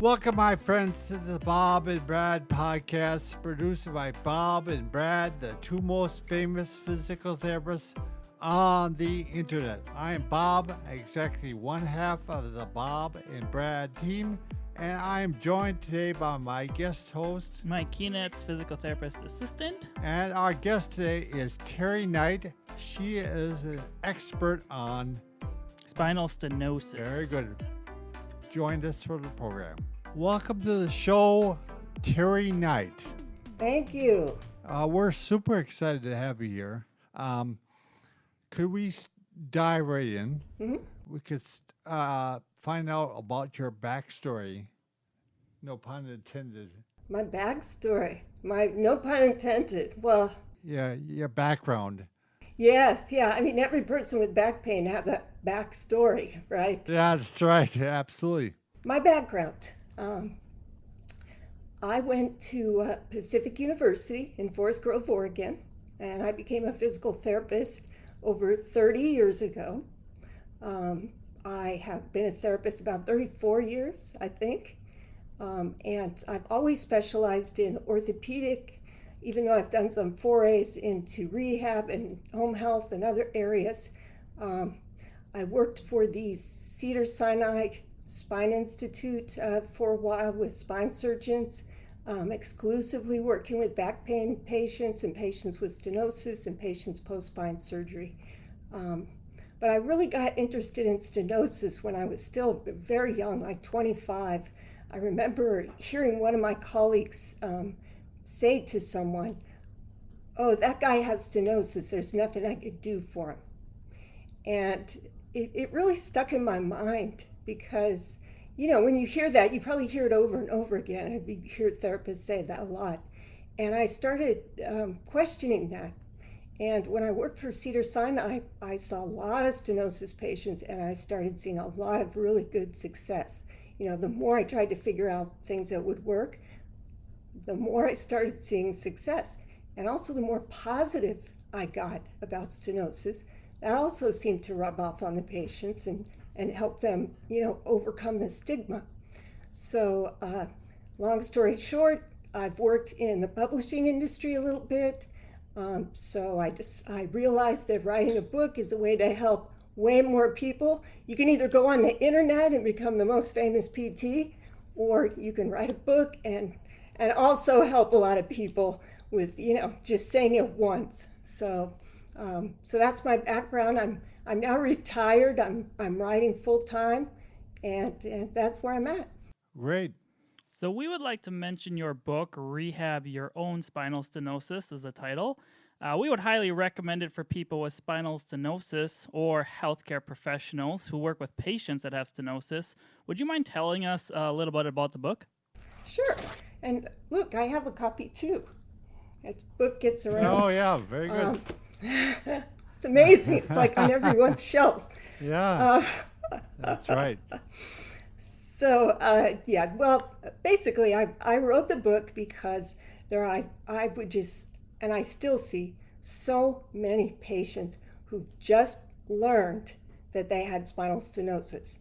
Welcome, my friends, to the Bob and Brad podcast, produced by Bob and Brad, the two most famous physical therapists on the internet. I am Bob, exactly one half of the Bob and Brad team, and I am joined today by my guest host, Mike Keenet's physical therapist assistant. And our guest today is Terry Knight. She is an expert on spinal stenosis. Very good. Joined us for the program. Welcome to the show, Terry Knight. Thank you. Uh, we're super excited to have you here. Um, could we dive right in? Mm-hmm. We could uh, find out about your backstory. No pun intended. My backstory. My no pun intended. Well. Yeah, your background. Yes, yeah. I mean, every person with back pain has a backstory, right? Yeah, that's right. Absolutely. My background. Um, I went to uh, Pacific University in Forest Grove, Oregon, and I became a physical therapist over 30 years ago. Um, I have been a therapist about 34 years, I think. Um, and I've always specialized in orthopedic, even though I've done some forays into rehab and home health and other areas. Um, I worked for the Cedar Sinai Spine Institute uh, for a while with spine surgeons, um, exclusively working with back pain patients and patients with stenosis and patients post spine surgery. Um, but I really got interested in stenosis when I was still very young, like 25. I remember hearing one of my colleagues um, say to someone, Oh, that guy has stenosis. There's nothing I could do for him. And it, it really stuck in my mind because, you know, when you hear that, you probably hear it over and over again. I hear therapists say that a lot. And I started um, questioning that. And when I worked for Cedar Sinai, I saw a lot of stenosis patients and I started seeing a lot of really good success. You know, the more I tried to figure out things that would work, the more I started seeing success. And also, the more positive I got about stenosis, that also seemed to rub off on the patients and, and help them, you know, overcome the stigma. So, uh, long story short, I've worked in the publishing industry a little bit. Um, so I just I realized that writing a book is a way to help way more people. You can either go on the internet and become the most famous PT, or you can write a book and and also help a lot of people with you know just saying it once. So um, so that's my background. I'm I'm now retired. I'm I'm writing full time, and and that's where I'm at. Great. So, we would like to mention your book, Rehab Your Own Spinal Stenosis, as a title. Uh, we would highly recommend it for people with spinal stenosis or healthcare professionals who work with patients that have stenosis. Would you mind telling us a little bit about the book? Sure. And look, I have a copy too. That book gets around. Oh, yeah, very good. Um, it's amazing. It's like on everyone's shelves. Yeah. Uh, that's right. So uh, yeah, well, basically, I, I wrote the book because there I I would just and I still see so many patients who just learned that they had spinal stenosis,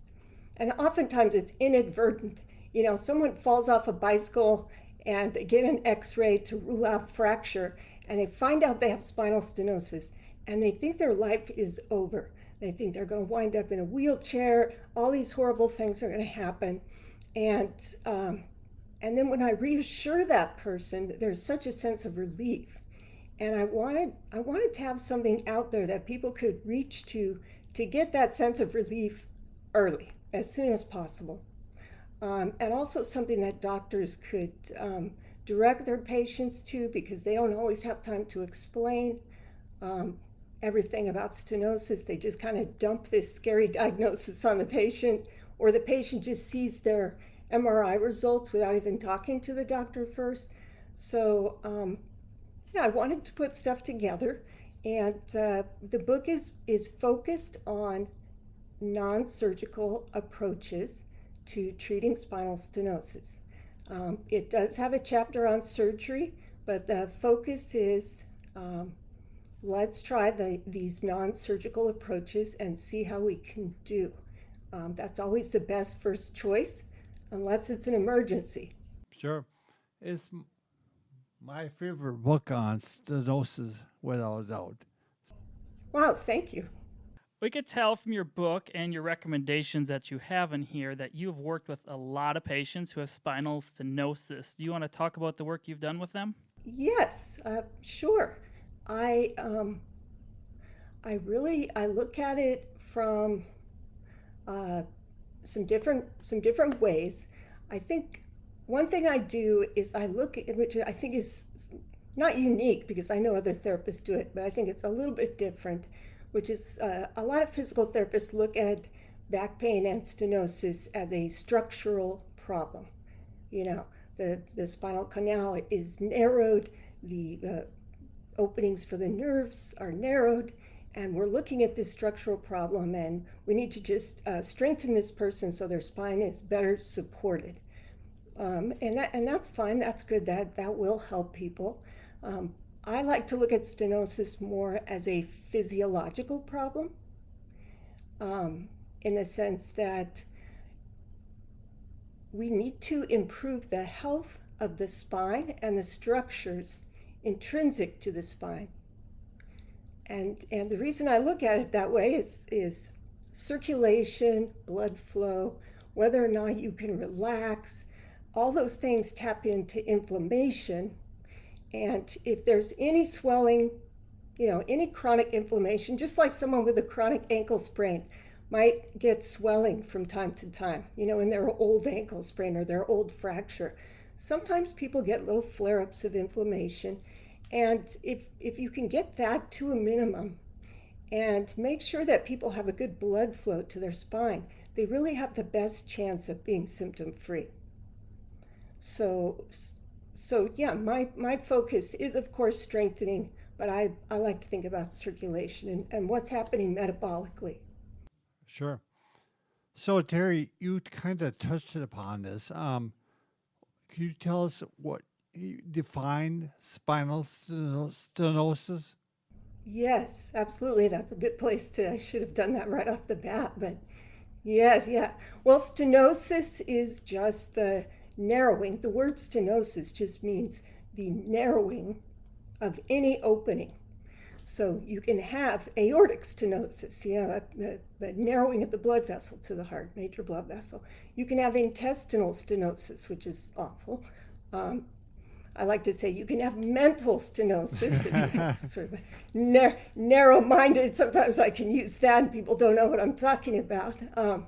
and oftentimes it's inadvertent. You know, someone falls off a bicycle and they get an X-ray to rule out fracture, and they find out they have spinal stenosis, and they think their life is over. They think they're going to wind up in a wheelchair. All these horrible things are going to happen. And, um, and then when I reassure that person, there's such a sense of relief. And I wanted, I wanted to have something out there that people could reach to to get that sense of relief early, as soon as possible. Um, and also something that doctors could um, direct their patients to because they don't always have time to explain. Um, everything about stenosis. They just kind of dump this scary diagnosis on the patient, or the patient just sees their MRI results without even talking to the doctor first. So, um, yeah, I wanted to put stuff together, and uh, the book is is focused on non-surgical approaches to treating spinal stenosis. Um, it does have a chapter on surgery, but the focus is um, let's try the, these non surgical approaches and see how we can do. Um, that's always the best first choice. unless it's an emergency. Sure. It's my favorite book on stenosis, without a doubt. Wow, thank you. We could tell from your book and your recommendations that you have in here that you've worked with a lot of patients who have spinal stenosis. Do you want to talk about the work you've done with them? Yes, uh, sure. I um, I really I look at it from uh, some different some different ways. I think one thing I do is I look at which I think is not unique because I know other therapists do it, but I think it's a little bit different, which is uh, a lot of physical therapists look at back pain and stenosis as a structural problem. You know, the, the spinal canal is narrowed, the uh, openings for the nerves are narrowed, and we're looking at this structural problem, and we need to just uh, strengthen this person so their spine is better supported. Um, and that and that's fine. That's good. That that will help people. Um, I like to look at stenosis more as a physiological problem, um, in the sense that we need to improve the health of the spine and the structures intrinsic to the spine. And and the reason I look at it that way is is circulation, blood flow, whether or not you can relax all those things tap into inflammation. And if there's any swelling, you know, any chronic inflammation, just like someone with a chronic ankle sprain might get swelling from time to time, you know, in their old ankle sprain or their old fracture. Sometimes people get little flare ups of inflammation. And if, if you can get that to a minimum and make sure that people have a good blood flow to their spine, they really have the best chance of being symptom free. So, so yeah, my, my focus is, of course, strengthening, but I, I like to think about circulation and, and what's happening metabolically. Sure. So, Terry, you kind of touched upon this. Um, can you tell us what you define spinal stenosis? Yes, absolutely. That's a good place to. I should have done that right off the bat, but yes, yeah. Well, stenosis is just the narrowing. The word stenosis just means the narrowing of any opening. So you can have aortic stenosis, you know, a, a, a, narrowing of the blood vessel to the heart, major blood vessel. You can have intestinal stenosis, which is awful. Um, I like to say you can have mental stenosis. sort of nar- narrow-minded. Sometimes I can use that, and people don't know what I'm talking about. Um,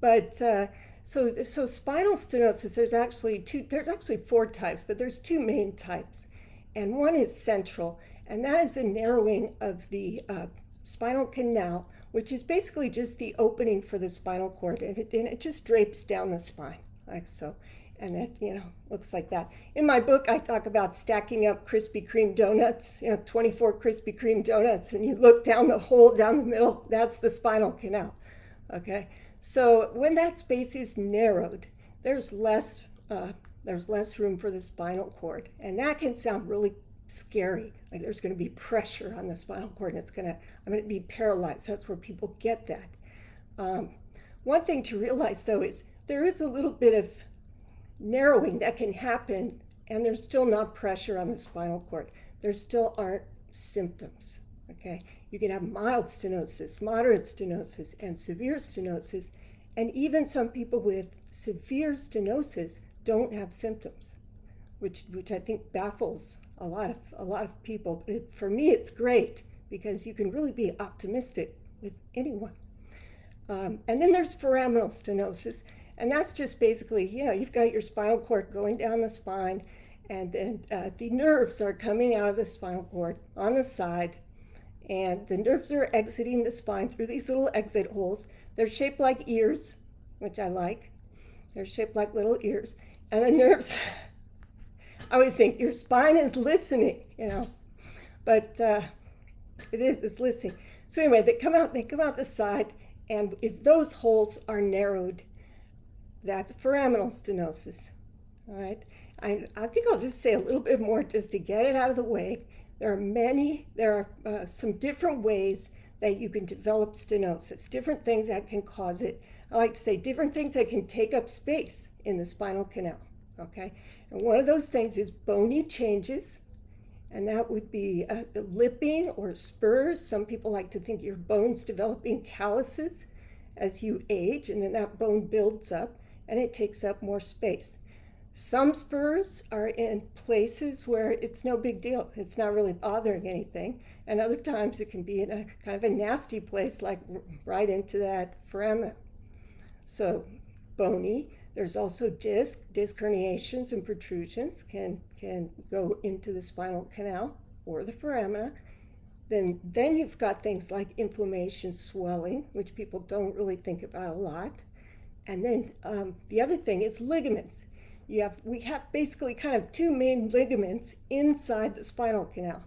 but uh, so, so spinal stenosis, there's actually two, there's actually four types, but there's two main types. And one is central, and that is the narrowing of the uh, spinal canal, which is basically just the opening for the spinal cord, and it, and it just drapes down the spine, like so. And it, you know, looks like that. In my book, I talk about stacking up Krispy Kreme donuts, you know, 24 Krispy Kreme donuts, and you look down the hole down the middle, that's the spinal canal, okay? So when that space is narrowed, there's less uh, there's less room for the spinal cord, and that can sound really scary. Like there's going to be pressure on the spinal cord, and it's going to I'm going to be paralyzed. That's where people get that. Um, one thing to realize though is there is a little bit of narrowing that can happen, and there's still not pressure on the spinal cord. There still aren't symptoms. Okay, you can have mild stenosis, moderate stenosis, and severe stenosis. And even some people with severe stenosis don't have symptoms, which, which I think baffles a lot of, a lot of people. But it, for me, it's great because you can really be optimistic with anyone. Um, and then there's foraminal stenosis. And that's just basically, you know, you've got your spinal cord going down the spine, and then uh, the nerves are coming out of the spinal cord on the side and the nerves are exiting the spine through these little exit holes. They're shaped like ears, which I like. They're shaped like little ears. And the nerves, I always think your spine is listening, you know, but uh, it is, it's listening. So anyway, they come out, they come out the side, and if those holes are narrowed, that's foraminal stenosis. All right. I, I think I'll just say a little bit more just to get it out of the way. There are many, there are uh, some different ways that you can develop stenosis, different things that can cause it. I like to say different things that can take up space in the spinal canal. Okay, and one of those things is bony changes, and that would be a, a lipping or spurs. Some people like to think your bone's developing calluses as you age, and then that bone builds up and it takes up more space. Some spurs are in places where it's no big deal. It's not really bothering anything. And other times it can be in a kind of a nasty place, like right into that foramen. So, bony. There's also disc. Disc herniations and protrusions can, can go into the spinal canal or the foramina. Then, then you've got things like inflammation, swelling, which people don't really think about a lot. And then um, the other thing is ligaments you have we have basically kind of two main ligaments inside the spinal canal.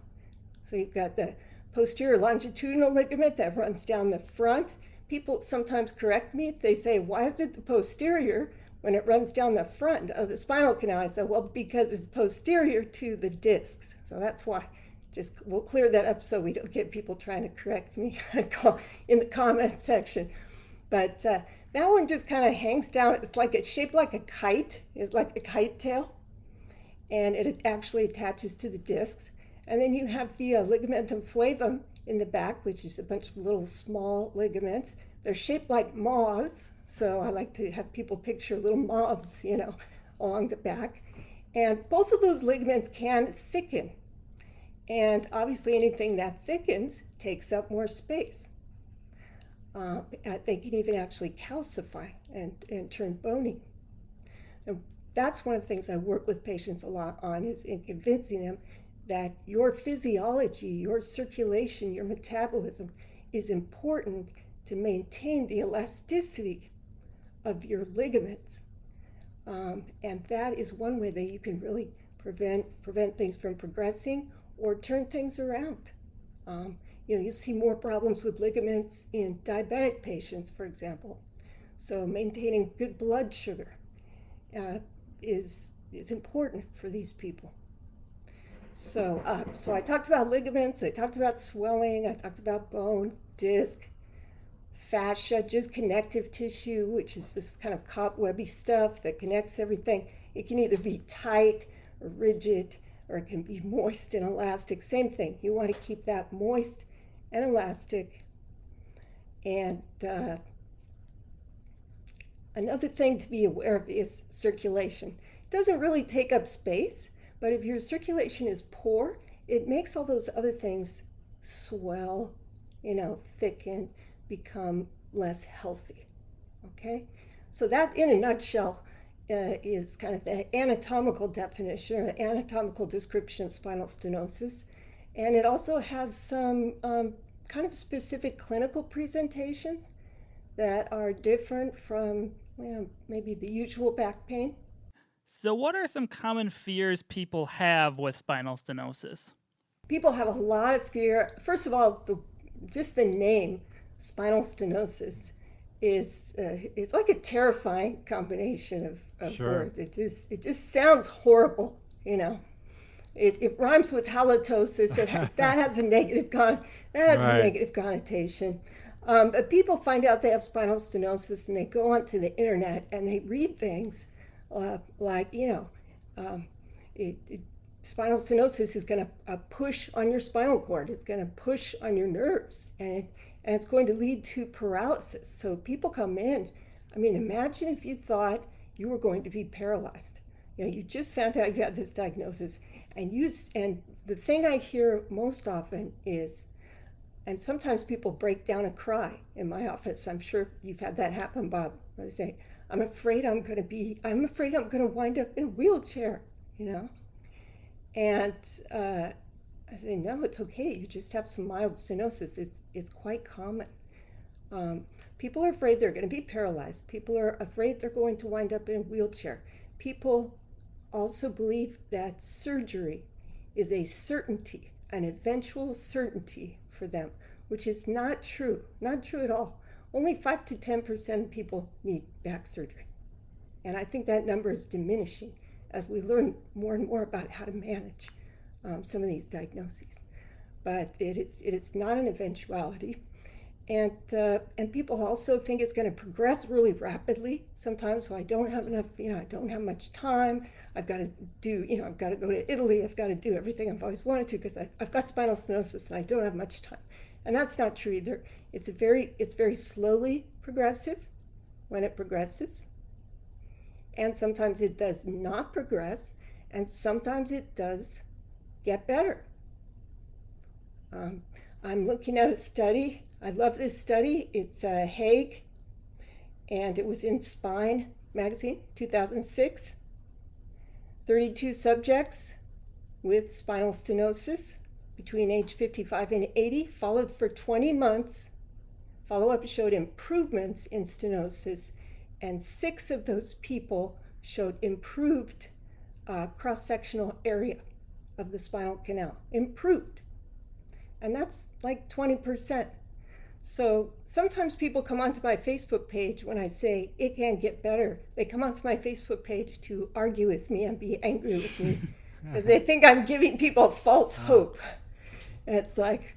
So you've got the posterior longitudinal ligament that runs down the front. People sometimes correct me. They say, "Why is it the posterior when it runs down the front of the spinal canal?" I said, "Well, because it's posterior to the discs. So that's why. Just we'll clear that up so we don't get people trying to correct me in the comment section. But uh, that one just kind of hangs down. It's like it's shaped like a kite. It's like a kite tail. And it actually attaches to the discs. And then you have the uh, ligamentum flavum in the back, which is a bunch of little small ligaments. They're shaped like moths. So I like to have people picture little moths, you know, along the back. And both of those ligaments can thicken. And obviously, anything that thickens takes up more space. Uh, they can even actually calcify and, and turn bony. And that's one of the things I work with patients a lot on is in convincing them that your physiology, your circulation, your metabolism is important to maintain the elasticity of your ligaments. Um, and that is one way that you can really prevent prevent things from progressing or turn things around. Um, you know, you see more problems with ligaments in diabetic patients, for example. So maintaining good blood sugar uh, is, is important for these people. So, uh, so I talked about ligaments, I talked about swelling, I talked about bone, disc, fascia, just connective tissue, which is this kind of cobwebby stuff that connects everything. It can either be tight or rigid, or it can be moist and elastic. Same thing. You want to keep that moist and elastic. And uh, another thing to be aware of is circulation. It doesn't really take up space, but if your circulation is poor, it makes all those other things swell, you know, thicken, become less healthy. Okay? So, that in a nutshell uh, is kind of the anatomical definition or the anatomical description of spinal stenosis. And it also has some um, kind of specific clinical presentations that are different from you know, maybe the usual back pain. So, what are some common fears people have with spinal stenosis? People have a lot of fear. First of all, the, just the name spinal stenosis is uh, it's like a terrifying combination of, of sure. words. It just it just sounds horrible, you know. It, it rhymes with halitosis. It that has a negative con- that has right. a negative connotation. Um, but people find out they have spinal stenosis and they go onto the internet and they read things uh, like you know, um, it, it, spinal stenosis is going to uh, push on your spinal cord. It's going to push on your nerves and it, and it's going to lead to paralysis. So people come in. I mean, imagine if you thought you were going to be paralyzed. You know, you just found out you had this diagnosis and you and the thing I hear most often is, and sometimes people break down and cry in my office. I'm sure you've had that happen, Bob. They say, "I'm afraid I'm going to be. I'm afraid I'm going to wind up in a wheelchair," you know. And uh, I say, "No, it's okay. You just have some mild stenosis. It's it's quite common." Um, people are afraid they're going to be paralyzed. People are afraid they're going to wind up in a wheelchair. People also believe that surgery is a certainty, an eventual certainty for them, which is not true, not true at all. Only 5 to 10% of people need back surgery. And I think that number is diminishing as we learn more and more about how to manage um, some of these diagnoses. But it is, it is not an eventuality. And uh, and people also think it's going to progress really rapidly sometimes so i don't have enough you know i don't have much time. I've got to do you know i've got to go to italy i've got to do everything i've always wanted to because i've got spinal stenosis and i don't have much time. And that's not true either. It's very it's very slowly progressive when it progresses and sometimes it does not progress and sometimes it does get better. Um, i'm looking at a study I love this study. It's uh, Haig, and it was in Spine magazine, 2006. 32 subjects with spinal stenosis between age 55 and 80, followed for 20 months. Follow up showed improvements in stenosis, and six of those people showed improved uh, cross sectional area of the spinal canal. Improved. And that's like 20%. So sometimes people come onto my Facebook page when I say it can get better. They come onto my Facebook page to argue with me and be angry with me because they think I'm giving people false hope. And it's like,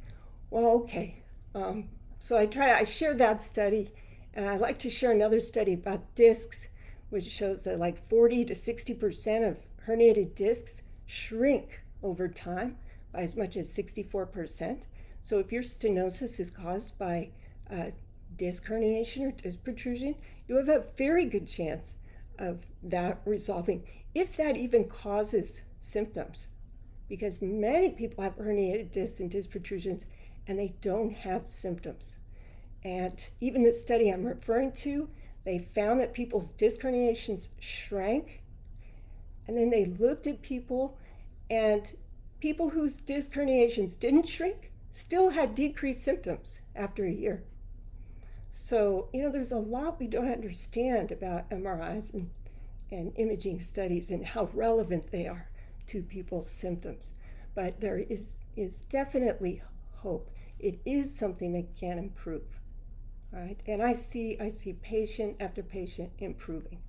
well, okay. Um, so I try. To, I share that study, and I like to share another study about discs, which shows that like 40 to 60 percent of herniated discs shrink over time by as much as 64 percent. So if your stenosis is caused by uh, disc herniation or disc protrusion, you have a very good chance of that resolving, if that even causes symptoms. Because many people have herniated discs and disc protrusions and they don't have symptoms. And even the study I'm referring to, they found that people's disc herniations shrank. And then they looked at people, and people whose disc herniations didn't shrink still had decreased symptoms after a year. So, you know, there's a lot we don't understand about MRIs and, and imaging studies and how relevant they are to people's symptoms. But there is, is definitely hope. It is something that can improve. Right? And I see I see patient after patient improving.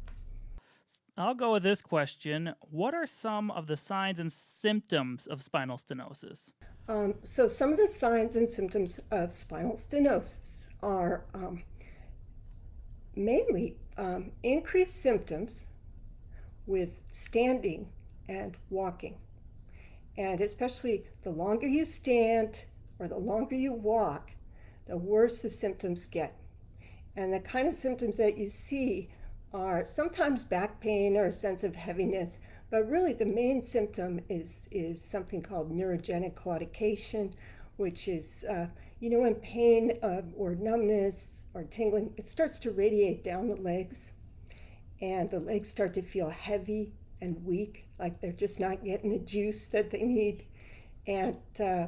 I'll go with this question. What are some of the signs and symptoms of spinal stenosis? Um, so, some of the signs and symptoms of spinal stenosis are um, mainly um, increased symptoms with standing and walking. And especially the longer you stand or the longer you walk, the worse the symptoms get. And the kind of symptoms that you see are sometimes back pain or a sense of heaviness, but really the main symptom is, is something called neurogenic claudication, which is, uh, you know, when pain uh, or numbness or tingling, it starts to radiate down the legs, and the legs start to feel heavy and weak, like they're just not getting the juice that they need. And uh,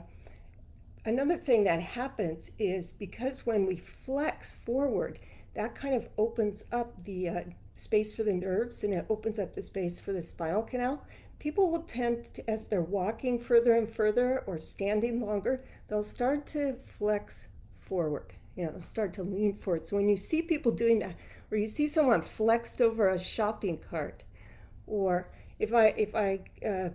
another thing that happens is because when we flex forward, that kind of opens up the uh, space for the nerves and it opens up the space for the spinal canal. People will tend to, as they're walking further and further or standing longer, they'll start to flex forward. You know, they'll start to lean forward. So when you see people doing that, or you see someone flexed over a shopping cart, or if I if I uh,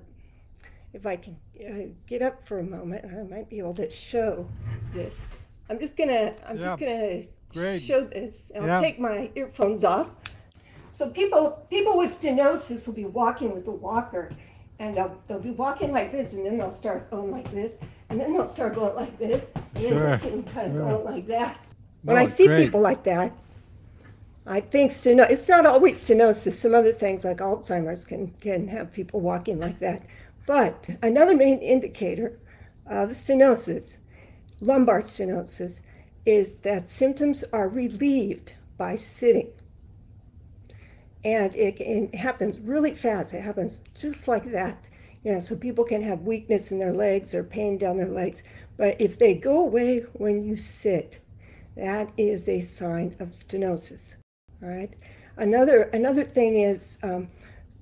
if I can uh, get up for a moment, I might be able to show this. I'm just gonna I'm just gonna Great. show this. I'll yeah. take my earphones off. So people people with stenosis will be walking with a walker, and they'll, they'll be walking like this, and then they'll start going like this, and then they'll start going like this, and then sure. they'll kind of sure. going like that. When no, I see great. people like that, I think stenosis, it's not always stenosis. Some other things like Alzheimer's can, can have people walking like that. But another main indicator of stenosis, lumbar stenosis, is that symptoms are relieved by sitting. And it, it, happens really fast. It happens just like that. You know, so people can have weakness in their legs or pain down their legs. But if they go away when you sit, that is a sign of stenosis. All right. Another another thing is um,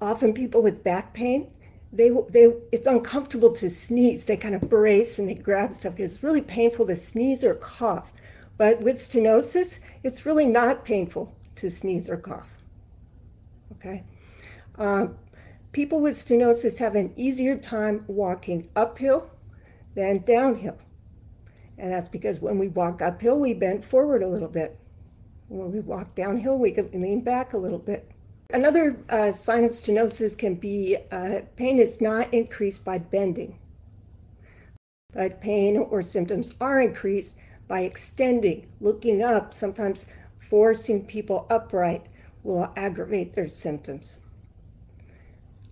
often people with back pain, they they it's uncomfortable to sneeze. They kind of brace and they grab stuff. It's really painful to sneeze or cough. But with stenosis, it's really not painful to sneeze or cough. Okay? Uh, people with stenosis have an easier time walking uphill than downhill. And that's because when we walk uphill, we bend forward a little bit. When we walk downhill, we can lean back a little bit. Another uh, sign of stenosis can be uh, pain is not increased by bending, but pain or symptoms are increased by extending, looking up, sometimes forcing people upright will aggravate their symptoms.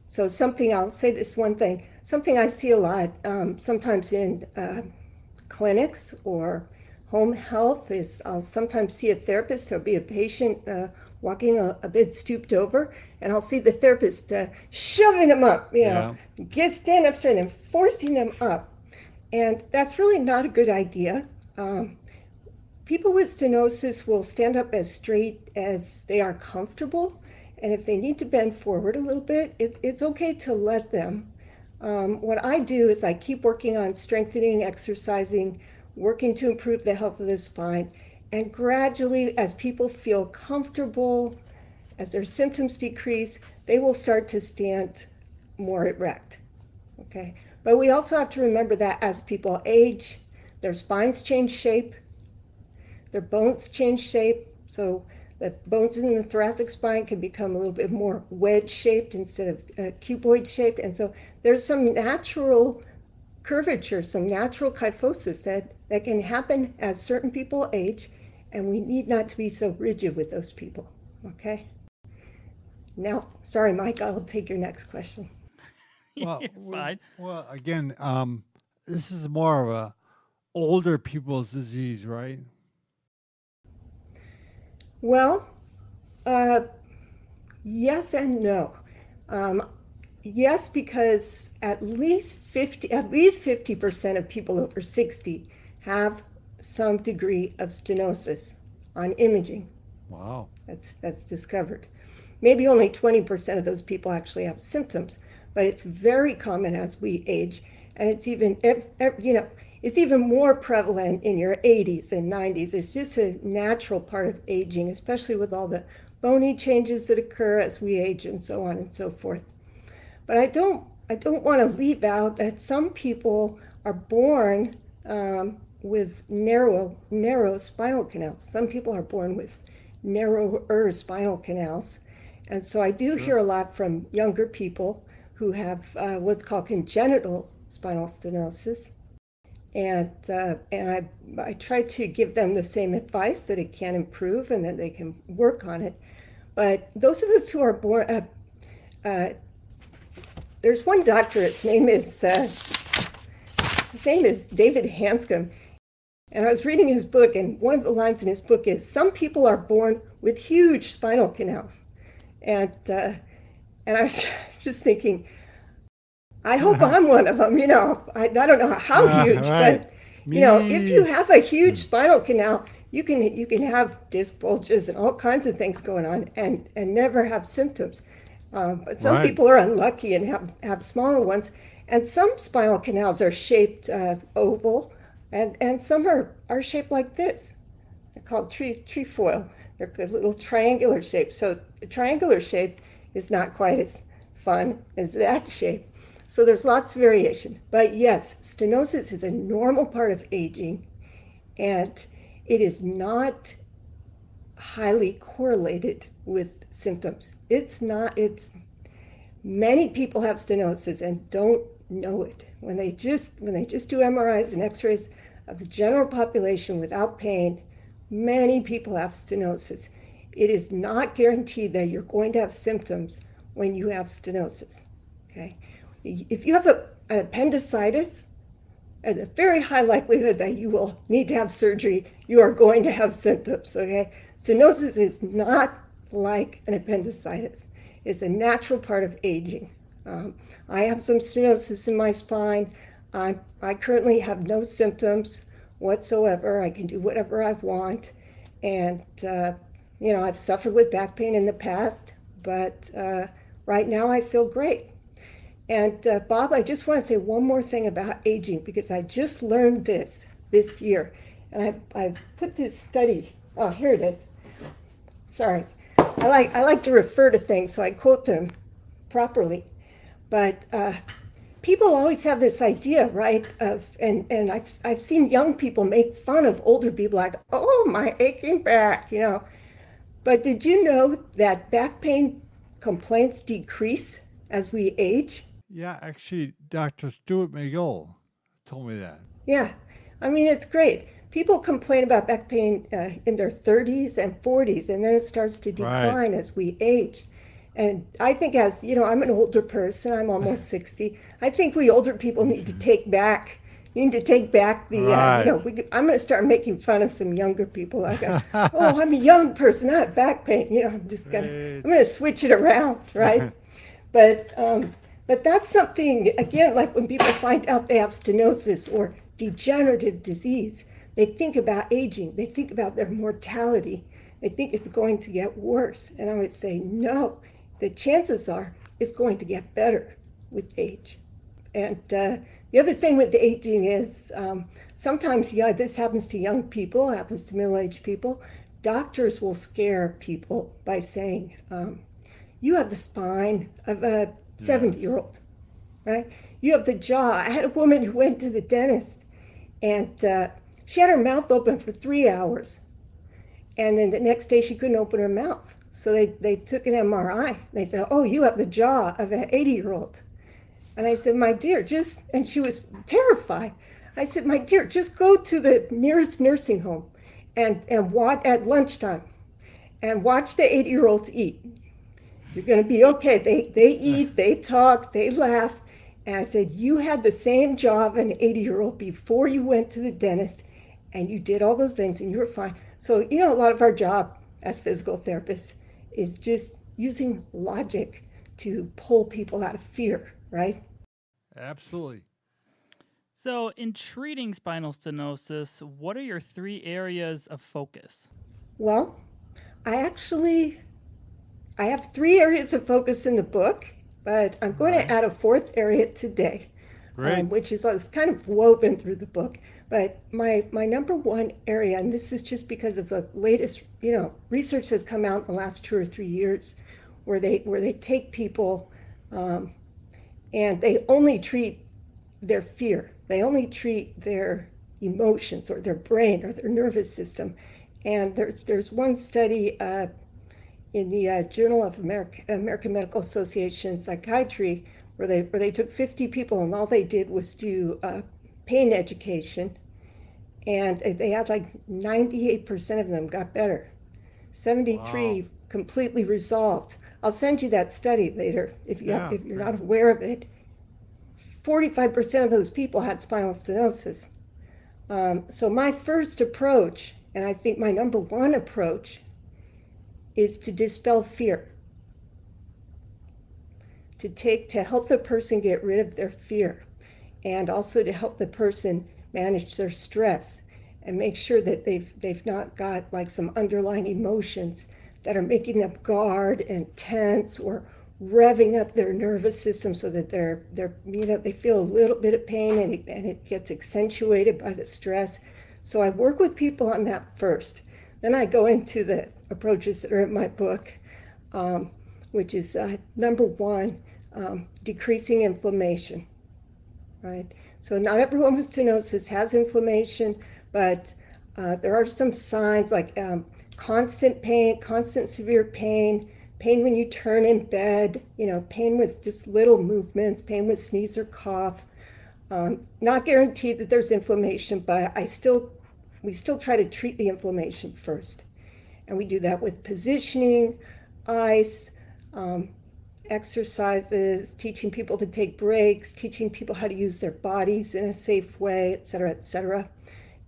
So, something I'll say this one thing something I see a lot um, sometimes in uh, clinics or home health is I'll sometimes see a therapist, there'll be a patient. Uh, walking a, a, bit stooped over, and I'll see the therapist uh, shoving them up, you know, yeah. get stand up straight and forcing them up. And that's really not a good idea. Um, people with stenosis will stand up as straight as they are comfortable. And if they need to bend forward a little bit, it, it's okay to let them. Um, what I do is I keep working on strengthening, exercising, working to improve the health of the spine. And gradually, as people feel comfortable, as their symptoms decrease, they will start to stand more erect. Okay. But we also have to remember that as people age, their spines change shape, their bones change shape. So the bones in the thoracic spine can become a little bit more wedge shaped instead of uh, cuboid shaped. And so there's some natural curvature, some natural kyphosis that, that can happen as certain people age, and we need not to be so rigid with those people. Okay? Now, sorry, Mike, I'll take your next question. Well, fine. Well, again, um, this is more of a older people's disease, right? Well, uh, yes and no. Um, yes, because at least 50, at least 50% of people over 60 have some degree of stenosis on imaging. Wow. That's, that's discovered. Maybe only 20% of those people actually have symptoms, but it's very common as we age. And it's even, you know, it's even more prevalent in your 80s and 90s. It's just a natural part of aging, especially with all the bony changes that occur as we age and so on and so forth. But I don't I don't want to leave out that some people are born um, with narrow narrow spinal canals. Some people are born with narrower spinal canals, and so I do hear a lot from younger people who have uh, what's called congenital spinal stenosis, and uh, and I I try to give them the same advice that it can improve and that they can work on it. But those of us who are born, uh, uh, there's one doctor. His name is uh, his name is David Hanscom, and I was reading his book, and one of the lines in his book is, "Some people are born with huge spinal canals," and uh, and I was just thinking I hope I'm one of them. You know, I, I don't know how uh, huge, right. but you know, if you have a huge spinal canal, you can you can have disc bulges and all kinds of things going on, and and never have symptoms. Um, but some right. people are unlucky and have have smaller ones, and some spinal canals are shaped uh, oval, and and some are are shaped like this. They're called tree trefoil. They're good little triangular shapes. So the triangular shape is not quite as fun as that shape. So there's lots of variation. But yes, stenosis is a normal part of aging and it is not highly correlated with symptoms. It's not, it's many people have stenosis and don't know it. When they just when they just do MRIs and x-rays of the general population without pain, many people have stenosis. It is not guaranteed that you're going to have symptoms when you have stenosis. Okay? If you have a, an appendicitis, there's a very high likelihood that you will need to have surgery. You are going to have symptoms, okay? Stenosis is not like an appendicitis. It's a natural part of aging. Um, I have some stenosis in my spine. I, I currently have no symptoms whatsoever. I can do whatever I want. And, uh, you know, I've suffered with back pain in the past, but uh, right now I feel great. And uh, Bob, I just want to say one more thing about aging because I just learned this this year. And I, I put this study, oh, here it is. Sorry. I like, I like to refer to things so I quote them properly. But uh, people always have this idea, right? Of and and I've I've seen young people make fun of older people, like, "Oh, my aching back," you know. But did you know that back pain complaints decrease as we age? Yeah, actually, Dr. Stuart McGill told me that. Yeah, I mean it's great. People complain about back pain uh, in their 30s and 40s, and then it starts to decline right. as we age. And I think, as you know, I'm an older person. I'm almost sixty. I think we older people need to take back need to take back the right. uh, you know we, i'm going to start making fun of some younger people i go oh i'm a young person i have back pain you know i'm just going to i'm going to switch it around right but um but that's something again like when people find out they have stenosis or degenerative disease they think about aging they think about their mortality they think it's going to get worse and i would say no the chances are it's going to get better with age. And uh, the other thing with the aging is um, sometimes, yeah, this happens to young people, happens to middle aged people. Doctors will scare people by saying, um, You have the spine of a 70 year old, right? You have the jaw. I had a woman who went to the dentist and uh, she had her mouth open for three hours. And then the next day she couldn't open her mouth. So they, they took an MRI. They said, Oh, you have the jaw of an 80 year old. And I said, My dear, just, and she was terrified. I said, My dear, just go to the nearest nursing home and, and watch at lunchtime and watch the 80 year olds eat. You're going to be okay. They, they eat, they talk, they laugh. And I said, You had the same job, an 80 year old before you went to the dentist and you did all those things and you were fine. So, you know, a lot of our job as physical therapists is just using logic to pull people out of fear, right? Absolutely. So, in treating spinal stenosis, what are your three areas of focus? Well, I actually I have three areas of focus in the book, but I'm going right. to add a fourth area today, um, which is, is kind of woven through the book. But my my number one area, and this is just because of the latest, you know, research has come out in the last two or three years, where they where they take people, um, and they only treat their fear. They only treat their emotions or their brain or their nervous system. And there, there's one study uh, in the uh, Journal of America, American Medical Association Psychiatry where they where they took 50 people and all they did was do uh, pain education. And they had like 98% of them got better. 73 wow. completely resolved. I'll send you that study later if, you yeah, have, if you're not aware of it. 45% of those people had spinal stenosis. Um, so my first approach and i think my number one approach is to dispel fear. To take to help the person get rid of their fear and also to help the person manage their stress and make sure that they've they've not got like some underlying emotions that are making them guard and tense or revving up their nervous system so that they're they're you know they feel a little bit of pain and it, and it gets accentuated by the stress. So i work with people on that first. Then i go into the approaches that are in my book um, which is uh, number one um, decreasing inflammation right so not everyone with stenosis has inflammation, but uh, there are some signs like um, constant pain, constant severe pain, pain when you turn in bed, you know, pain with just little movements, pain with sneeze or cough. Um, not guaranteed that there's inflammation, but I still, we still try to treat the inflammation first. And we do that with positioning, ice, um, exercises, teaching people to take breaks, teaching people how to use their bodies in a safe way, et cetera, et cetera.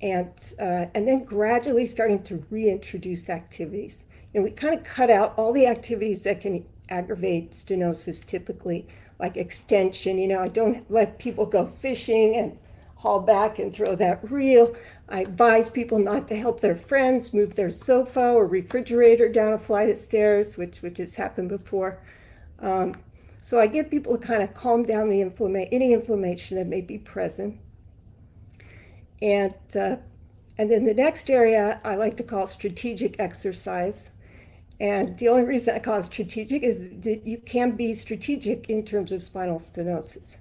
And, uh, and then gradually starting to reintroduce activities. You know, we kind of cut out all the activities that can aggravate stenosis typically, like extension. You know, I don't let people go fishing and haul back and throw that reel. I advise people not to help their friends move their sofa or refrigerator down a flight of stairs, which, which has happened before. Um, so I get people to kind of calm down the inflammation, any inflammation that may be present. And, uh, and then the next area I like to call strategic exercise. And the only reason I call it strategic is that you can be strategic in terms of spinal stenosis.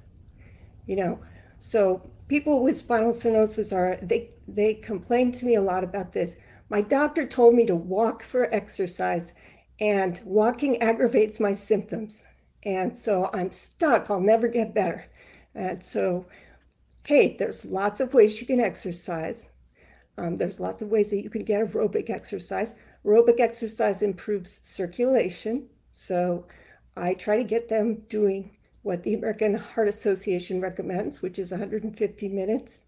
you know. So people with spinal stenosis are they they complain to me a lot about this. My doctor told me to walk for exercise, and walking aggravates my symptoms. And so I'm stuck. I'll never get better. And so, hey, there's lots of ways you can exercise. Um, there's lots of ways that you can get aerobic exercise. Aerobic exercise improves circulation. So I try to get them doing what the American Heart Association recommends, which is 150 minutes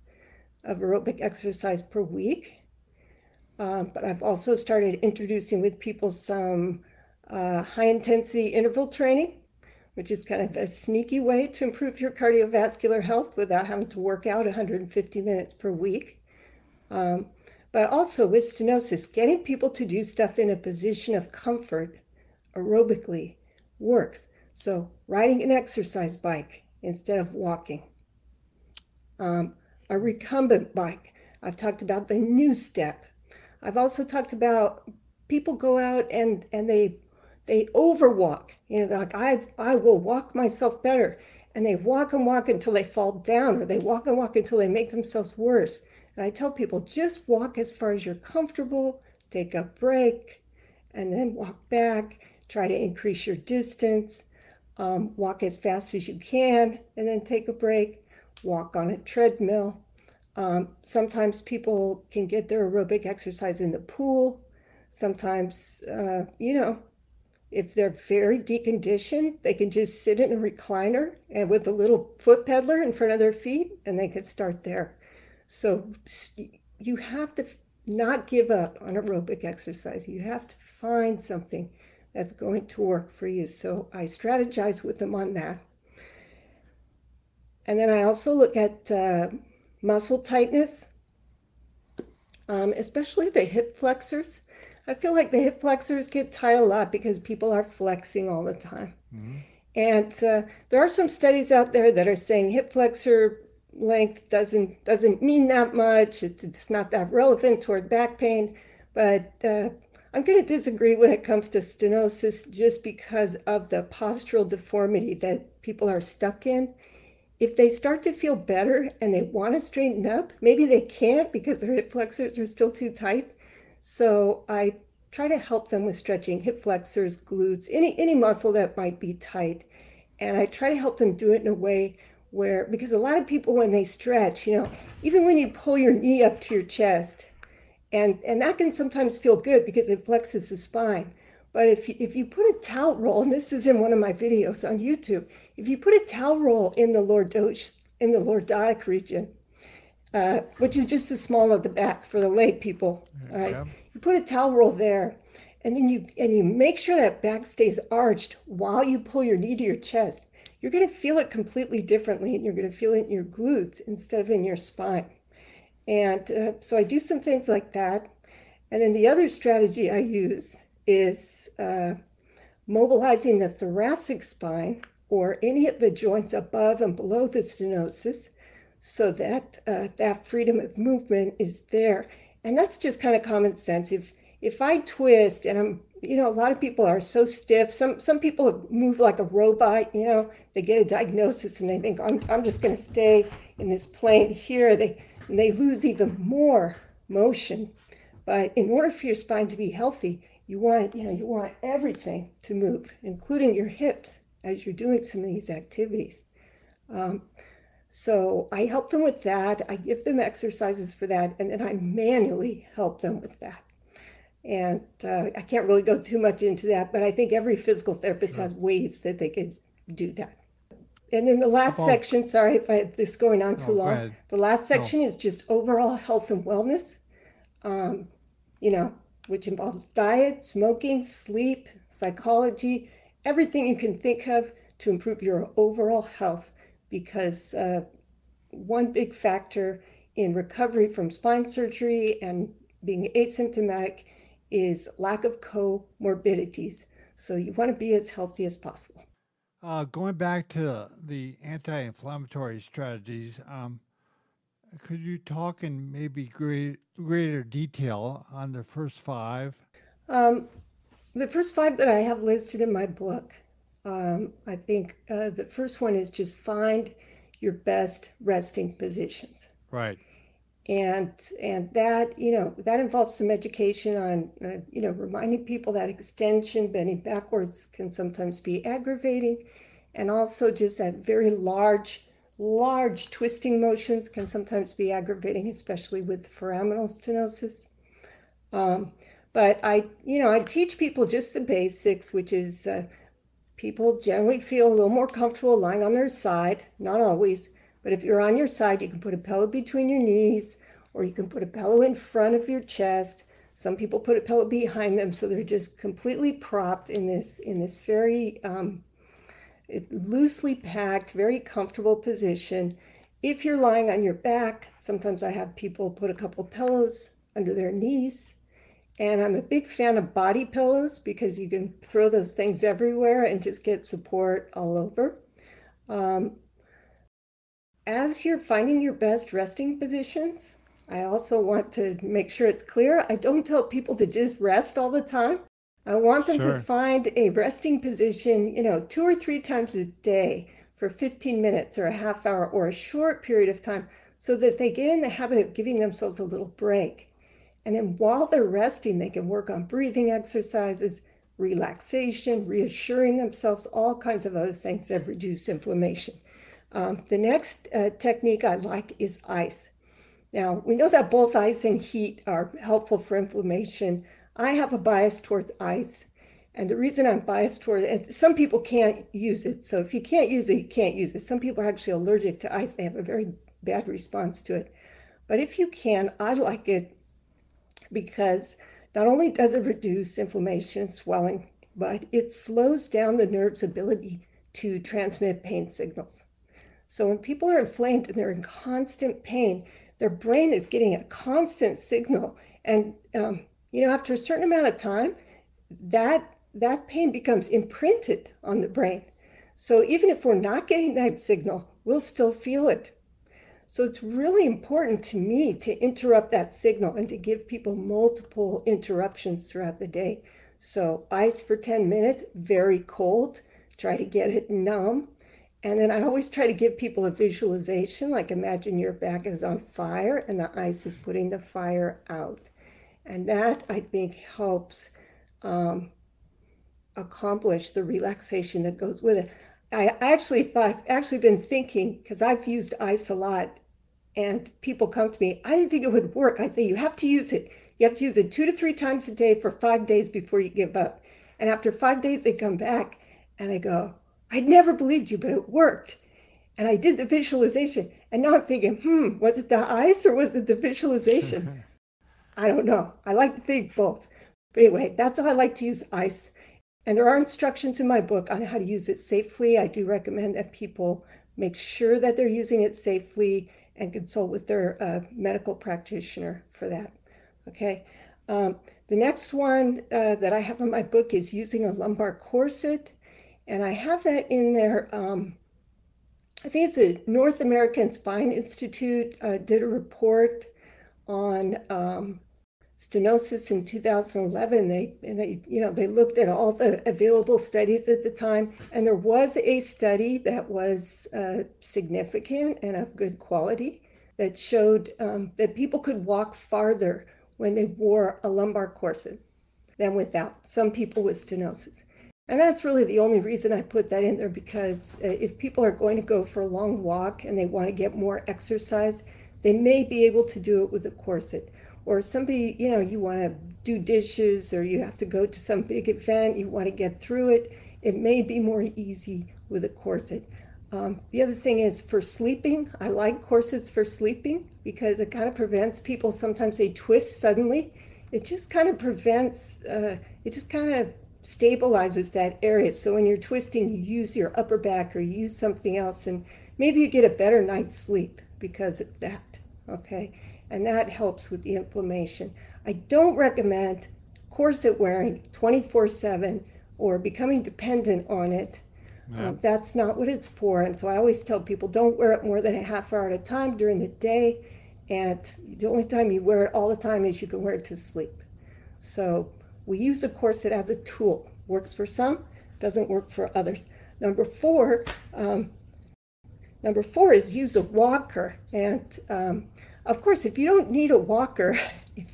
of aerobic exercise per week. Um, but I've also started introducing with people some uh, high intensity interval training, which is kind of a sneaky way to improve your cardiovascular health without having to work out 150 minutes per week. Um, but also with stenosis, getting people to do stuff in a position of comfort aerobically works. So, riding an exercise bike instead of walking, um, a recumbent bike. I've talked about the NuStep. I've also talked about people go out and, and they they overwalk. You know, like I I will walk myself better. And they walk and walk until they fall down, or they walk and walk until they make themselves worse. And I tell people just walk as far as you're comfortable, take a break, and then walk back. Try to increase your distance um, walk as fast as you can, and then take a break, walk on a treadmill. Um, sometimes people can get their aerobic exercise in the pool. Sometimes, uh, you know, if they're very deconditioned, they can just sit in a recliner and with a little foot peddler in front of their feet, and they can start there. So you have to not give up on aerobic exercise. You have to find something that's going to work for you. So I strategize with them on that. And then I also look at uh, muscle tightness, um, especially the hip flexors. I feel like the hip flexors get tight a lot because people are flexing all the time. Mm-hmm. And uh, there are some studies out there that are saying hip flexor length doesn't doesn't mean that much. It's, it's not that relevant toward back pain, but uh, I'm going to disagree when it comes to stenosis just because of the postural deformity that people are stuck in. If they start to feel better and they want to straighten up, maybe they can't because their hip flexors are still too tight. So I try to help them with stretching hip flexors, glutes, any any muscle that might be tight. And I try to help them do it in a way where because a lot of people when they stretch, you know, even when you pull your knee up to your chest, and, and that can sometimes feel good because it flexes the spine. But if you, if you put a towel roll, and this is in one of my videos on YouTube, if you put a towel roll in the lordotic, in the lordotic region, uh, which is just the small of the back for the lay people, all right, yeah. you put a towel roll there, and then you and you make sure that back stays arched while you pull your knee to your chest. You're going to feel it completely differently, and you're going to feel it in your glutes instead of in your spine. And uh, so I do some things like that. And then the other strategy I use is uh, mobilizing the thoracic spine or any of the joints above and below the stenosis so that uh, that freedom of movement is there. And that's just kind of common sense. If if I twist and I'm, you know, a lot of people are so stiff. Some some people move like a robot. You know, they get a diagnosis and they think I'm I'm just going to stay in this plane here. They and they lose even more motion. But in order for your spine to be healthy, you want, you know, you want everything to move, including your hips as you're doing some of these activities. Um, so I help them with that. I give them exercises for that, and then I manually help them with that. And uh, I can't really go too much into that, but I think every physical therapist has ways that they could do that. And then the last section, sorry if I have this going on too long. The last section no. is just overall health and wellness, um, you know, which involves diet, smoking, sleep, psychology, everything you can think of to improve your overall health. Because uh, one big factor in recovery from spine surgery and being asymptomatic is lack of comorbidities. So you want to be as healthy as possible. Uh, going back to the anti-inflammatory strategies, um, could you talk in maybe great, greater detail on the first five? Um, the first five that I have listed in my book, um, I think uh, the first one is just find your best resting positions. Right. And and that you know that involves some education on uh, you know reminding people that extension bending backwards can sometimes be aggravating, and also just that very large large twisting motions can sometimes be aggravating, especially with foraminal stenosis. Um, but I, you know, I teach people just the basics, which is uh, people generally feel a little more comfortable lying on their side, not always, but if you're on your side, you can put a pillow between your knees or you can put a pillow in front of your chest. Some people put a pillow behind them, so they're just completely propped in this in this very um, loosely packed, very comfortable position. If you're lying on your back, sometimes I have people put a couple pillows under their knees. And I'm a big fan of body pillows because you can throw those things everywhere and just get support all over. Um, as you're finding your best resting positions, I also want to make sure it's clear. I don't tell people to just rest all the time. I want them sure. to find a resting position, you know, two or three times a day for 15 minutes or a half hour or a short period of time so that they get in the habit of giving themselves a little break. And then while they're resting, they can work on breathing exercises, relaxation, reassuring themselves, all kinds of other things that reduce inflammation. Um, the next uh, technique I like is ice. Now, we know that both ice and heat are helpful for inflammation. I have a bias towards ice. And the reason I'm biased toward it, some people can't use it. So if you can't use it, you can't use it. Some people are actually allergic to ice. They have a very bad response to it. But if you can, I like it because not only does it reduce inflammation and swelling, but it slows down the nerve's ability to transmit pain signals. So when people are inflamed and they're in constant pain, their brain is getting a constant signal. And um, you know, after a certain amount of time, that that pain becomes imprinted on the brain. So even if we're not getting that signal, we'll still feel it. So it's really important to me to interrupt that signal and to give people multiple interruptions throughout the day. So ice for 10 minutes, very cold, try to get it numb. And then I always try to give people a visualization, like imagine your back is on fire and the ice is putting the fire out. And that, I think, helps um, accomplish the relaxation that goes with it. I actually thought, I've actually been thinking, because I've used ice a lot, and people come to me, I didn't think it would work. I say, you have to use it. You have to use it two to three times a day for five days before you give up. And after five days, they come back and I go, I never believed you, but it worked. And I did the visualization. And now I'm thinking, hmm, was it the ice or was it the visualization? I don't know. I like to think both. But anyway, that's how I like to use ice. And there are instructions in my book on how to use it safely. I do recommend that people make sure that they're using it safely and consult with their uh, medical practitioner for that. Okay. Um, the next one uh, that I have in my book is using a lumbar corset. And I have that in there. Um, I think it's a North American Spine Institute uh, did a report on um, stenosis in 2011 they and they you know they looked at all the available studies at the time. And there was a study that was uh, significant and of good quality that showed um, that people could walk farther when they wore a lumbar corset than without. Some people with stenosis and that's really the only reason i put that in there because uh, if people are going to go for a long walk and they want to get more exercise they may be able to do it with a corset or somebody, you know, you want to do dishes or you have to go to some big event, you want to get through it, it may be more easy with a corset. Um, the other thing is for sleeping, I like corsets for sleeping because it kind of prevents people, sometimes they twist suddenly. It just kind of prevents, uh, it just kind of stabilizes that area. So when you're twisting, you use your upper back or you use something else, and maybe you get a better night's sleep because of that. Okay and that helps with the inflammation. I don't recommend corset wearing 24 7 or becoming dependent on it. Yeah. Um, that's not what it's for. And so I always tell people don't wear it more than a half hour at a time during the day. And the only time you wear it all the time is you can wear it to sleep. So we use the corset as a tool. Works for some, doesn't work for others. Number four, um, number four is use a walker. And um, of course, if you don't need a walker, if,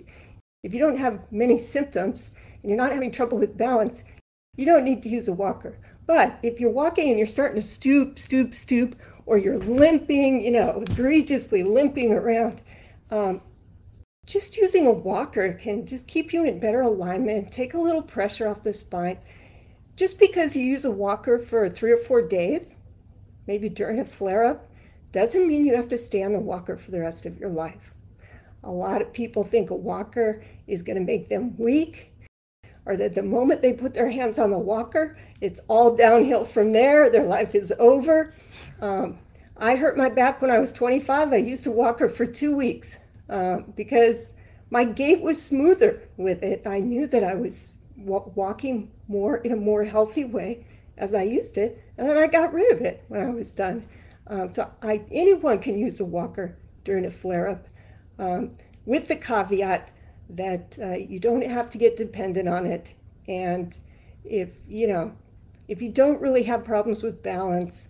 if you don't have many symptoms and you're not having trouble with balance, you don't need to use a walker. But if you're walking and you're starting to stoop, stoop, stoop, or you're limping, you know, egregiously limping around, um, just using a walker can just keep you in better alignment, take a little pressure off the spine. Just because you use a walker for three or four days, maybe during a flare up, doesn't mean you have to stay on the walker for the rest of your life. A lot of people think a walker is going to make them weak, or that the moment they put their hands on the walker, it's all downhill from there. Their life is over. Um, I hurt my back when I was 25. I used a walker for two weeks uh, because my gait was smoother with it. I knew that I was wa- walking more in a more healthy way as I used it, and then I got rid of it when I was done. Um, so I, anyone can use a walker during a flare-up, um, with the caveat that uh, you don't have to get dependent on it. And if you know, if you don't really have problems with balance,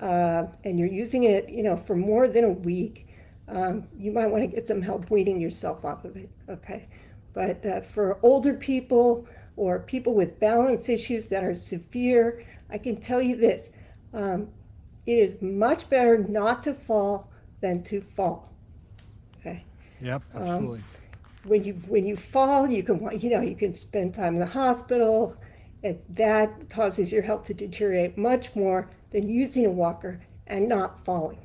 uh, and you're using it, you know, for more than a week, um, you might want to get some help weaning yourself off of it. Okay, but uh, for older people or people with balance issues that are severe, I can tell you this: um, it is much better not to fall than to fall. Okay. Yep, absolutely. Um, when you when you fall, you can you know you can spend time in the hospital, and that causes your health to deteriorate much more than using a walker and not falling.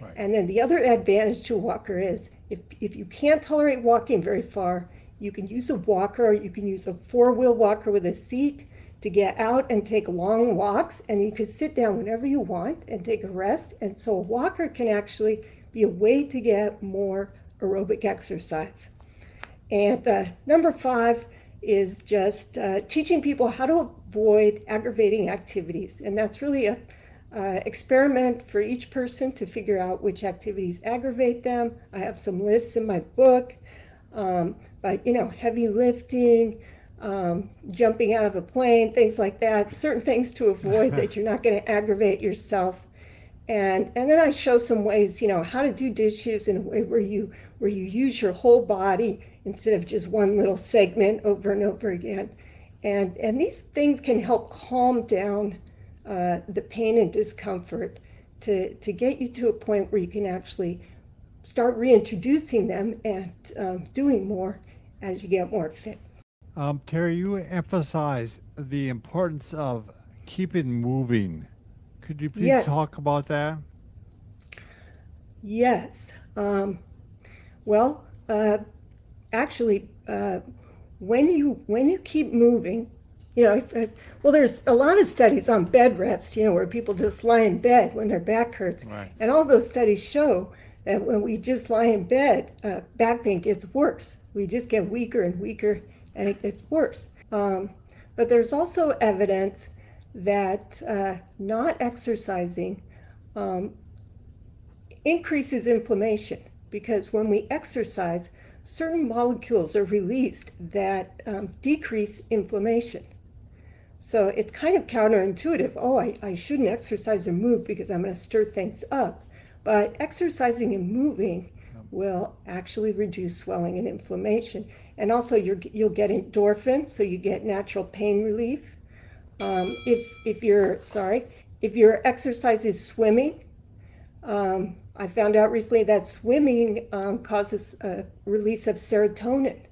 Right. And then the other advantage to a walker is if if you can't tolerate walking very far, you can use a walker. You can use a four wheel walker with a seat to get out and take long walks, and you can sit down whenever you want and take a rest. And so a walker can actually be a way to get more aerobic exercise. And uh, number five is just uh, teaching people how to avoid aggravating activities. And that's really a uh, experiment for each person to figure out which activities aggravate them. I have some lists in my book, um, but you know, heavy lifting, um, jumping out of a plane, things like that, certain things to avoid that you're not going to aggravate yourself. And, and then I show some ways, you know, how to do dishes in a way where you where you use your whole body instead of just one little segment over and over again. And, and these things can help calm down uh, the pain and discomfort to, to get you to a point where you can actually start reintroducing them and um, doing more as you get more fit. Um, Terry, you emphasize the importance of keeping moving. Could you please yes. talk about that? Yes. Um, well, uh, actually, uh, when you when you keep moving, you know, well, there's a lot of studies on bed rest, you know, where people just lie in bed when their back hurts, right. and all those studies show that when we just lie in bed, uh, back pain gets worse. We just get weaker and weaker, and it gets worse. Um, but there's also evidence that uh, not exercising um, increases inflammation because when we exercise, certain molecules are released that um, decrease inflammation. So it's kind of counterintuitive. Oh, I, I shouldn't exercise or move because I'm going to stir things up. But exercising and moving will actually reduce swelling and inflammation. And also, you will get endorphins, so you get natural pain relief. Um, if, if you're, sorry, if your exercise is swimming, um, I found out recently that swimming um, causes a release of serotonin,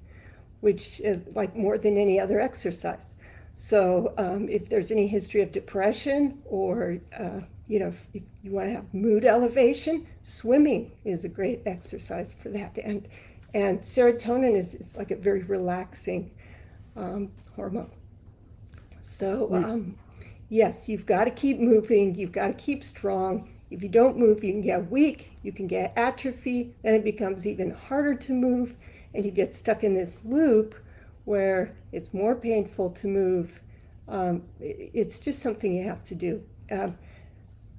which, uh, like more than any other exercise. So, um, if there's any history of depression or, uh, you know, if, if you want to have mood elevation, swimming is a great exercise for that. And, and serotonin is, is like a very relaxing um, hormone. So, um, yes, you've got to keep moving, you've got to keep strong if you don't move, you can get weak, you can get atrophy, then it becomes even harder to move, and you get stuck in this loop where it's more painful to move. Um, it's just something you have to do. Um,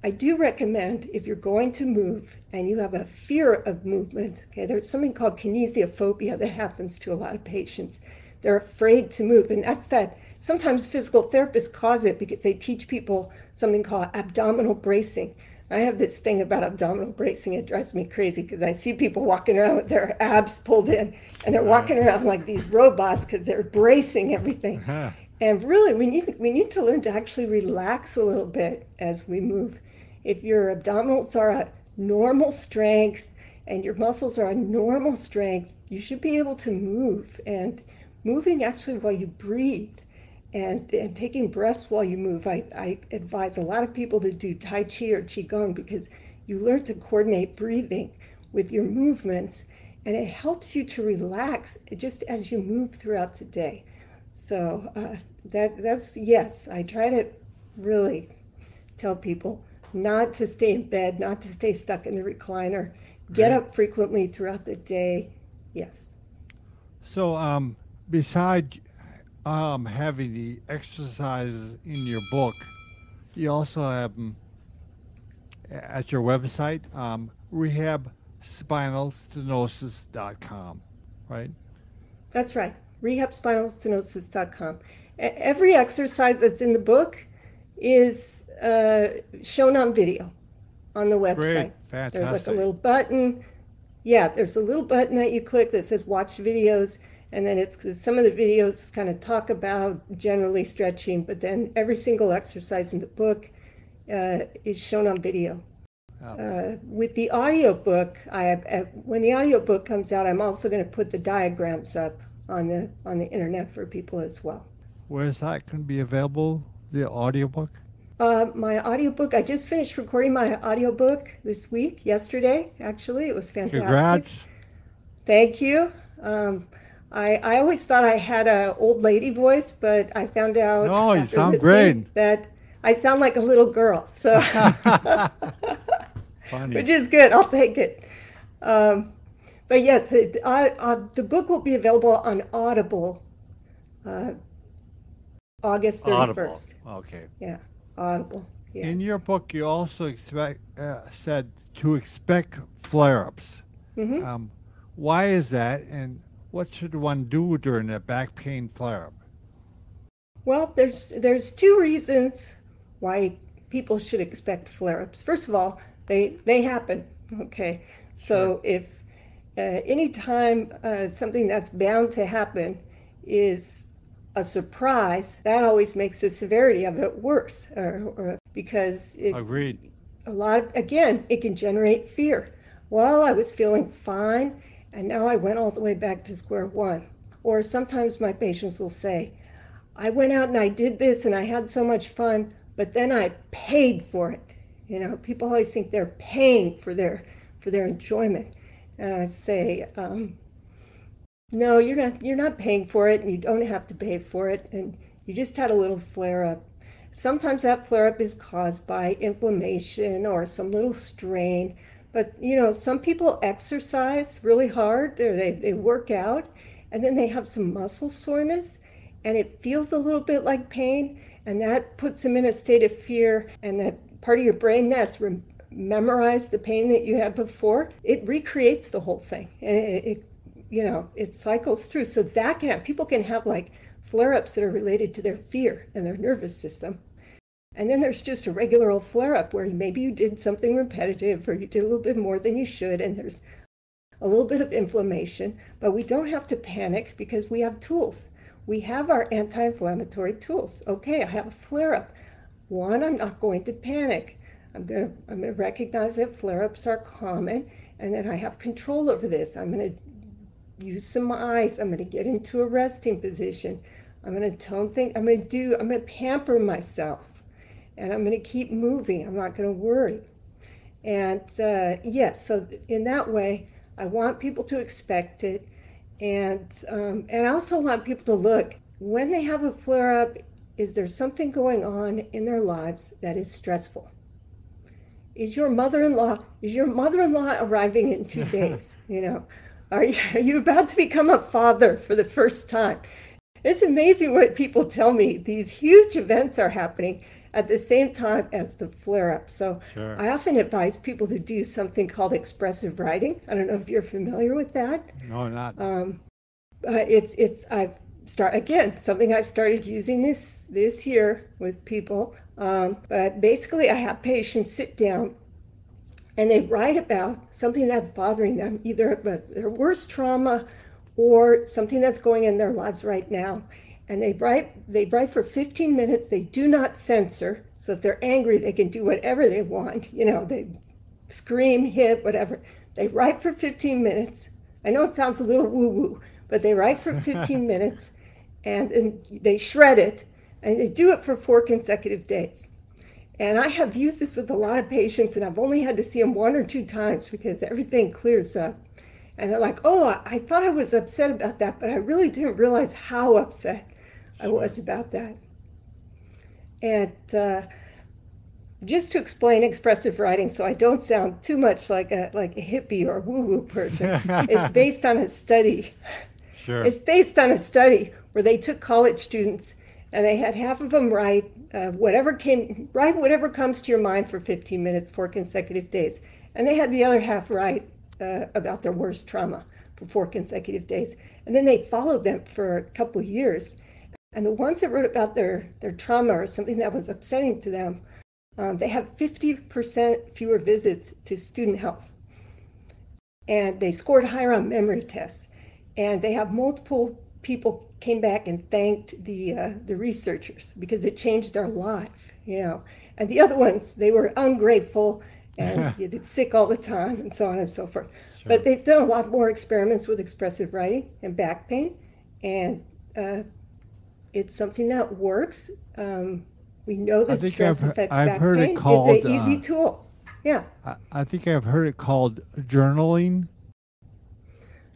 I do recommend if you're going to move and you have a fear of movement, okay, there's something called kinesiophobia that happens to a lot of patients. They're afraid to move, and that's that. Sometimes physical therapists cause it because they teach people something called abdominal bracing I have this thing about abdominal bracing. It drives me crazy because I see people walking around with their abs pulled in and they're walking around like these robots because they're bracing everything. Huh. And really, we need, we need to learn to actually relax a little bit as we move. If your abdominals are at normal strength and your muscles are at normal strength, you should be able to move. And moving actually while you breathe and, and taking breaths while you move. I, I advise a lot of people to do Tai Chi or Qigong because you learn to coordinate breathing with your movements and it helps you to relax just as you move throughout the day. So uh, that that's yes, I try to really tell people not to stay in bed, not to stay stuck in the recliner. Get Right. up frequently throughout the day. Yes. So, um, beside um, having the exercises in your book, you also have 'em at your website, um, rehabspinalstenosis.com, right? That's right. Rehabspinalstenosis.com. Every exercise that's in the book is uh, shown on video on the website. Great, Fantastic. There's like a little button. Yeah, there's a little button that you click that says watch videos. And then it's some of the videos kind of talk about generally stretching, but then every single exercise in the book uh, is shown on video. Yeah. Uh, with the audiobook, I have, uh, when the audiobook comes out, I'm also going to put the diagrams up on the on the internet for people as well. Where's that going to be available? The audiobook? Uh, my audiobook, I just finished recording my audiobook this week, yesterday, actually. It was fantastic. Congrats. Thank you. Um, I, I always thought I had a old lady voice, but I found out No, you sound great. that I sound like a little girl. So, which is good. I'll take it. Um, but yes, it, uh, uh, the book will be available on Audible uh, August 31st. Audible. Okay. Yeah, Audible. Yes. In your book, you also expect, uh, said to expect flare-ups. Mhm. Um, why is that, and what should one do during a back pain flare-up? Well, there's there's two reasons why people should expect flare-ups. First of all, they they happen. Okay, so if uh, anytime uh, something that's bound to happen is a surprise, that always makes the severity of it worse, or, or because it, Agreed. a lot of, again it can generate fear well i was feeling fine and now i went all the way back to square one. Or sometimes my patients will say i went out and i did this and i had so much fun but then i paid for it. You know people always think they're paying for their for their enjoyment. And i say um, no you're not you're not paying for it and you don't have to pay for it. And you just had a little flare up. Sometimes that flare up is caused by inflammation or some little strain. But you know, some people exercise really hard, they, they work out, and then they have some muscle soreness, and it feels a little bit like pain, and that puts them in a state of fear, and that part of your brain that's rem- memorized the pain that you had before, it recreates the whole thing, and it, it you know, it cycles through. So that can have, people can have like flare ups that are related to their fear and their nervous system. And then there's just a regular old flare up where maybe you did something repetitive or you did a little bit more than you should, and there's a little bit of inflammation. But we don't have to panic because we have tools. We have our anti inflammatory tools. Okay, I have a flare up. One, I'm not going to panic. I'm going to, I'm going to recognize that flare ups are common and that I have control over this. I'm going to use some ice. I'm going to get into a resting position. I'm going to tone things. I'm going to do, I'm going to pamper myself and I'm going to keep moving. I'm not going to worry. And uh, yes, so in that way, I want people to expect it. And, um, and I also want people to look when they have a flare up, is there something going on in their lives that is stressful? Is your mother-in-law is your mother-in-law arriving in two days? You know, are you, are you about to become a father for the first time? It's amazing what people tell me. These huge events are happening at the same time as the flare up. So Sure. I often advise people to do something called expressive writing. I don't know if you're familiar with that. No, not. Um, but it's it's I've start again something I've started using this this year with people. Um, but I, basically, I have patients sit down and they write about something that's bothering them, either their worst trauma or something that's going in their lives right now. And they write they write for 15 minutes. They do not censor. So if they're angry, they can do whatever they want. You know, they scream, hit, whatever. They write for 15 minutes. I know it sounds a little woo-woo, but they write for 15 minutes and, and they shred it and they do it for four consecutive days. And I have used this with a lot of patients, and I've only had to see them one or two times because everything clears up. And they're like, oh, I thought I was upset about that, but I really didn't realize how upset I was about that. And uh, just to explain expressive writing, so I don't sound too much like a like a hippie or woo-woo person, it's based on a study. Sure. It's based on a study where they took college students and they had half of them write uh, whatever came write whatever comes to your mind for 15 minutes for consecutive days, and they had the other half write uh, about their worst trauma for four consecutive days, and then they followed them for a couple years, and the ones that wrote about their their trauma or something that was upsetting to them, um, they have 50% fewer visits to student health, and they scored higher on memory tests, and they have multiple people came back and thanked the uh, the researchers because it changed their life, you know. And the other ones, they were ungrateful and get sick all the time and so on and so forth. Sure. But they've done a lot more experiments with expressive writing and back pain, and uh, it's something that works. Um, we know that stress I've, affects I've back heard pain. It called, it's an easy uh, tool. Yeah. I, I think I've heard it called journaling.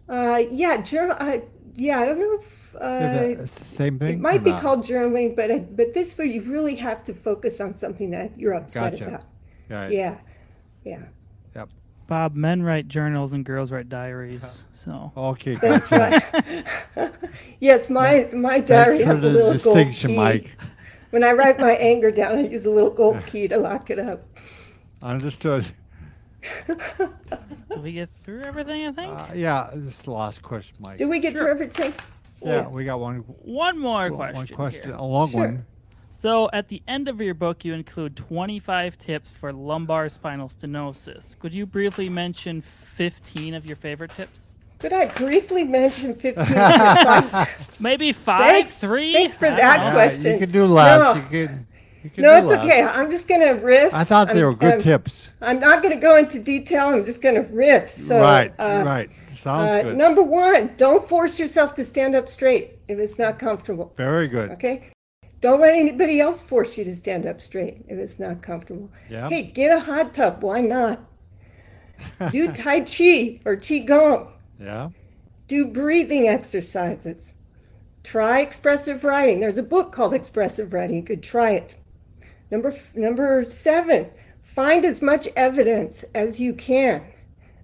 Uh, yeah, journal. Uh, yeah, I don't know if uh, same thing. it might be not? called journaling, but uh, but this way you really have to focus on something that you're upset Gotcha. about. Right. Yeah, yeah, Bob, men write journals and girls write diaries. So Okay. that's right. yes, my my diary Thanks for has a the little gold key. Mike. When I write my anger down, I use a little gold key to lock it up. Understood. did we get through everything? I think Uh, yeah, this is the last question, Mike. Did we get Sure. through everything? yeah, we got one. one more one question. One question, here. a long Sure. one. So, at the end of your book, you include 25 tips for lumbar spinal stenosis. Could you briefly mention 15 of your favorite tips? Could I briefly mention 15 tips? Maybe five, Thanks- three. thanks for I that know. Yeah, question. you can do less. No. You can. You can no, do it's less. okay. I'm just going to riff. I thought they I'm- were good I'm- tips. I'm not going to go into detail. I'm just going to riff. So, right. uh, right. Sounds uh, good. number one, don't force yourself to stand up straight if it's not comfortable. Very good. Okay? Don't let anybody else force you to stand up straight if it's not comfortable. Yeah. Hey, get a hot tub. Why not? Do Tai Chi or Qigong. Yeah. Do breathing exercises. Try expressive writing. There's a book called Expressive Writing. You could try it. Number number seven, find as much evidence as you can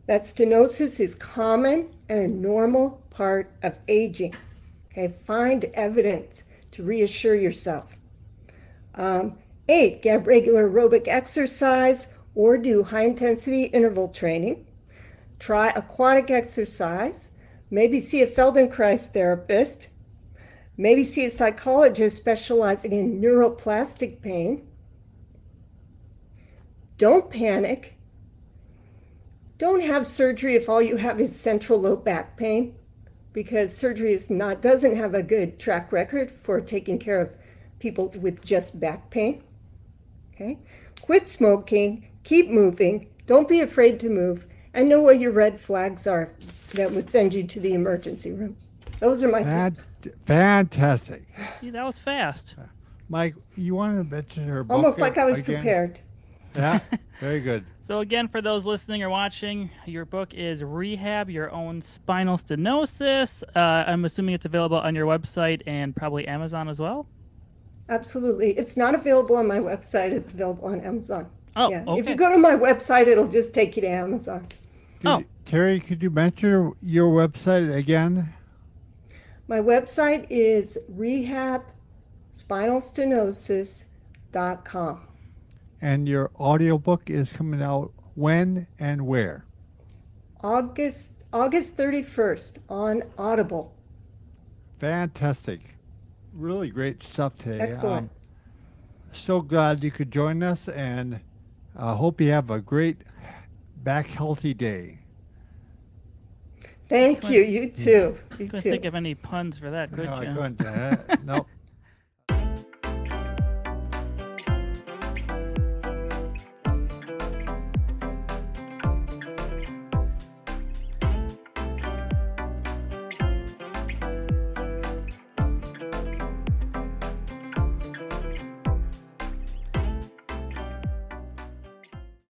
that stenosis is common and a normal part of aging. Okay, find evidence to reassure yourself. Um, eight, get regular aerobic exercise or do high intensity interval training. Try aquatic exercise. Maybe see a Feldenkrais therapist. Maybe see a psychologist specializing in neuroplastic pain. Don't panic. Don't have surgery if all you have is central low back pain because surgery is not doesn't have a good track record for taking care of people with just back pain. Okay? Quit smoking, keep moving, don't be afraid to move, and know what your red flags are that would send you to the emergency room. Those are my That's tips. fantastic. See, that was fast. Mike, you want to mention her book Almost like I was again? prepared. Yeah. Very good. So, again, for those listening or watching, your book is Rehab Your Own Spinal Stenosis. Uh, I'm assuming it's available on your website and probably Amazon as well. Absolutely. It's not available on my website, it's available on Amazon. Oh, yeah. okay. If you go to my website, it'll just take you to Amazon. Could Oh. Terry, could you mention your website again? My website is rehabspinalstenosis.com. And your audiobook is coming out when and where? August August 31st on Audible. Fantastic. Really great stuff today. Um, Excellent. so glad you could join us and I hope you have a great Back Healthy Day. Thank you. You too. You Couldn't too. think of any puns for that, could you? no, I couldn't. Uh, nope.